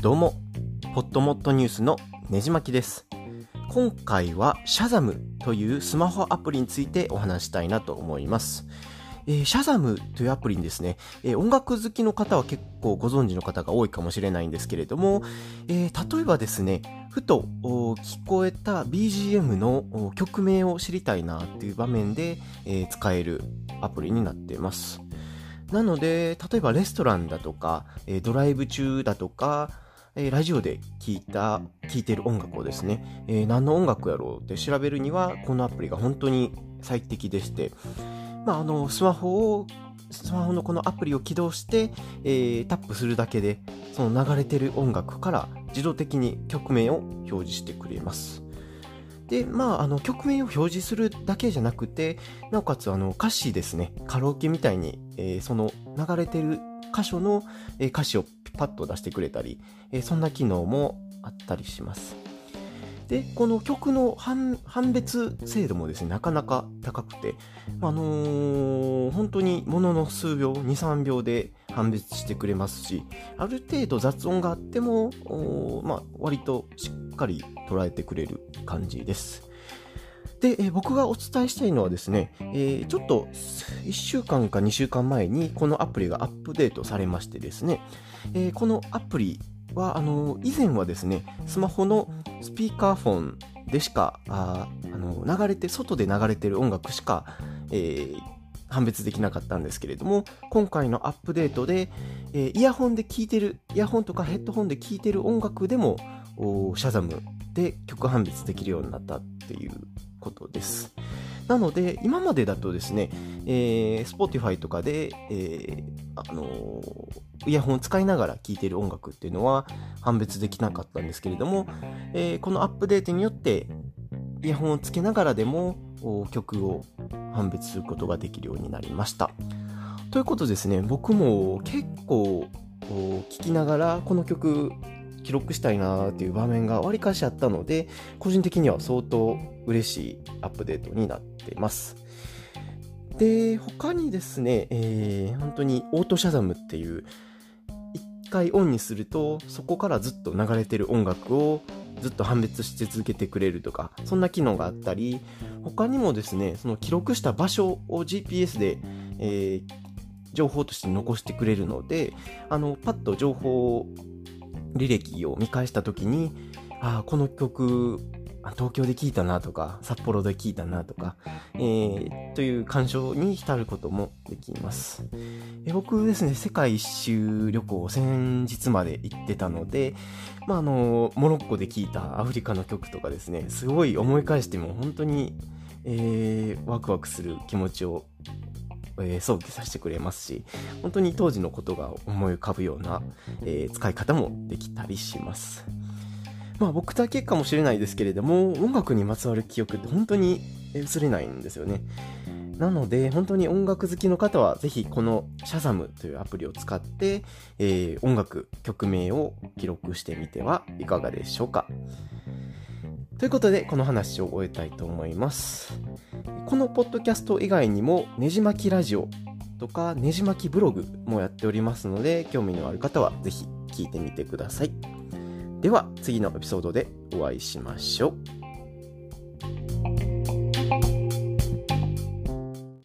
どうも、ポットモットニュースのねじまきです。今回はシャザムというスマホアプリについてお話したいなと思います。えーシャザムというアプリにですね、えー音楽好きの方は結構ご存知の方が多いかもしれないんですけれども、えー例えばですね、ふと聞こえた BGM の曲名を知りたいなっていう場面で、えー使えるアプリになっています。なので、例えばレストランだとか、えードライブ中だとか、えーラジオで聴いた、聴いてる音楽をですね、えー何の音楽やろうって調べるには、このアプリが本当に最適でして、まあ、あの、スマホを、スマホのこのアプリを起動して、えータップするだけで、その流れてる音楽から自動的に曲名を表示してくれます。で、まあ、あの、曲名を表示するだけじゃなくて、なおかつ、あの、歌詞ですね、カラオケみたいに、えーその流れてる箇所の、え歌詞をパッと出してくれたり、えそんな機能もあったりします。で、この曲の判別精度もですね、なかなか高くて、あのー本当にものの数秒、2、3秒で判別してくれますし、ある程度雑音があっても、まあ、割としっかり捉えてくれる感じです。で、え僕がお伝えしたいのはですね、えーちょっと1週間か2週間前にこのアプリがアップデートされましてですね、えーこのアプリは、あの以前はですね、スマホのスピーカーフォンでしか、ああの流れて、外で流れてる音楽しか、えー判別できなかったんですけれども、今回のアップデートで、えイヤホンで聴いてる、イヤホンとかヘッドホンで聴いてる音楽でも、シャザムで曲判別できるようになったっていうことです。なので、今までだとですね、えー、Spotify とかで、えーあのーイヤホンを使いながら聴いている音楽っていうのは判別できなかったんですけれども、えーこのアップデートによって、イヤホンをつけながらでも曲を判別することができるようになりました。ということですね、僕も結構聴きながらこの曲記録したいなーっていう場面がわりかしあったので、個人的には相当嬉しいアップデートになっています。で、他にですね、えー本当にオートシャザムっていう、一回オンにすると、そこからずっと流れてる音楽をずっと判別して続けてくれるとか、そんな機能があったり、他にもですね、その記録した場所を GPS で、えー情報として残してくれるので、あの、パッと情報を履歴を見返したときに、ああ、この曲、あ東京で聴いたなとか、札幌で聴いたなとか、えーという感傷に浸ることもできます。え僕ですね、世界一周旅行を先日まで行ってたので、まあ、あの、モロッコで聴いたアフリカの曲とかですね、すごい思い返しても本当に、えーワクワクする気持ちを、えー想起させてくれますし、本当に当時のことが思い浮かぶような、えー使い方もできたりします。まあ僕だけかもしれないですけれども、音楽にまつわる記憶って本当に薄れないんですよね。なので、本当に音楽好きの方は、ぜひこのシャザムというアプリを使って、えー音楽、曲名を記録してみてはいかがでしょうか。ということで、この話を終えたいと思います。このポッドキャスト以外にも、ねじ巻きラジオとか、ねじ巻きブログもやっておりますので、興味のある方は是非聞いてみてください。では、次のエピソードでお会いしましょう。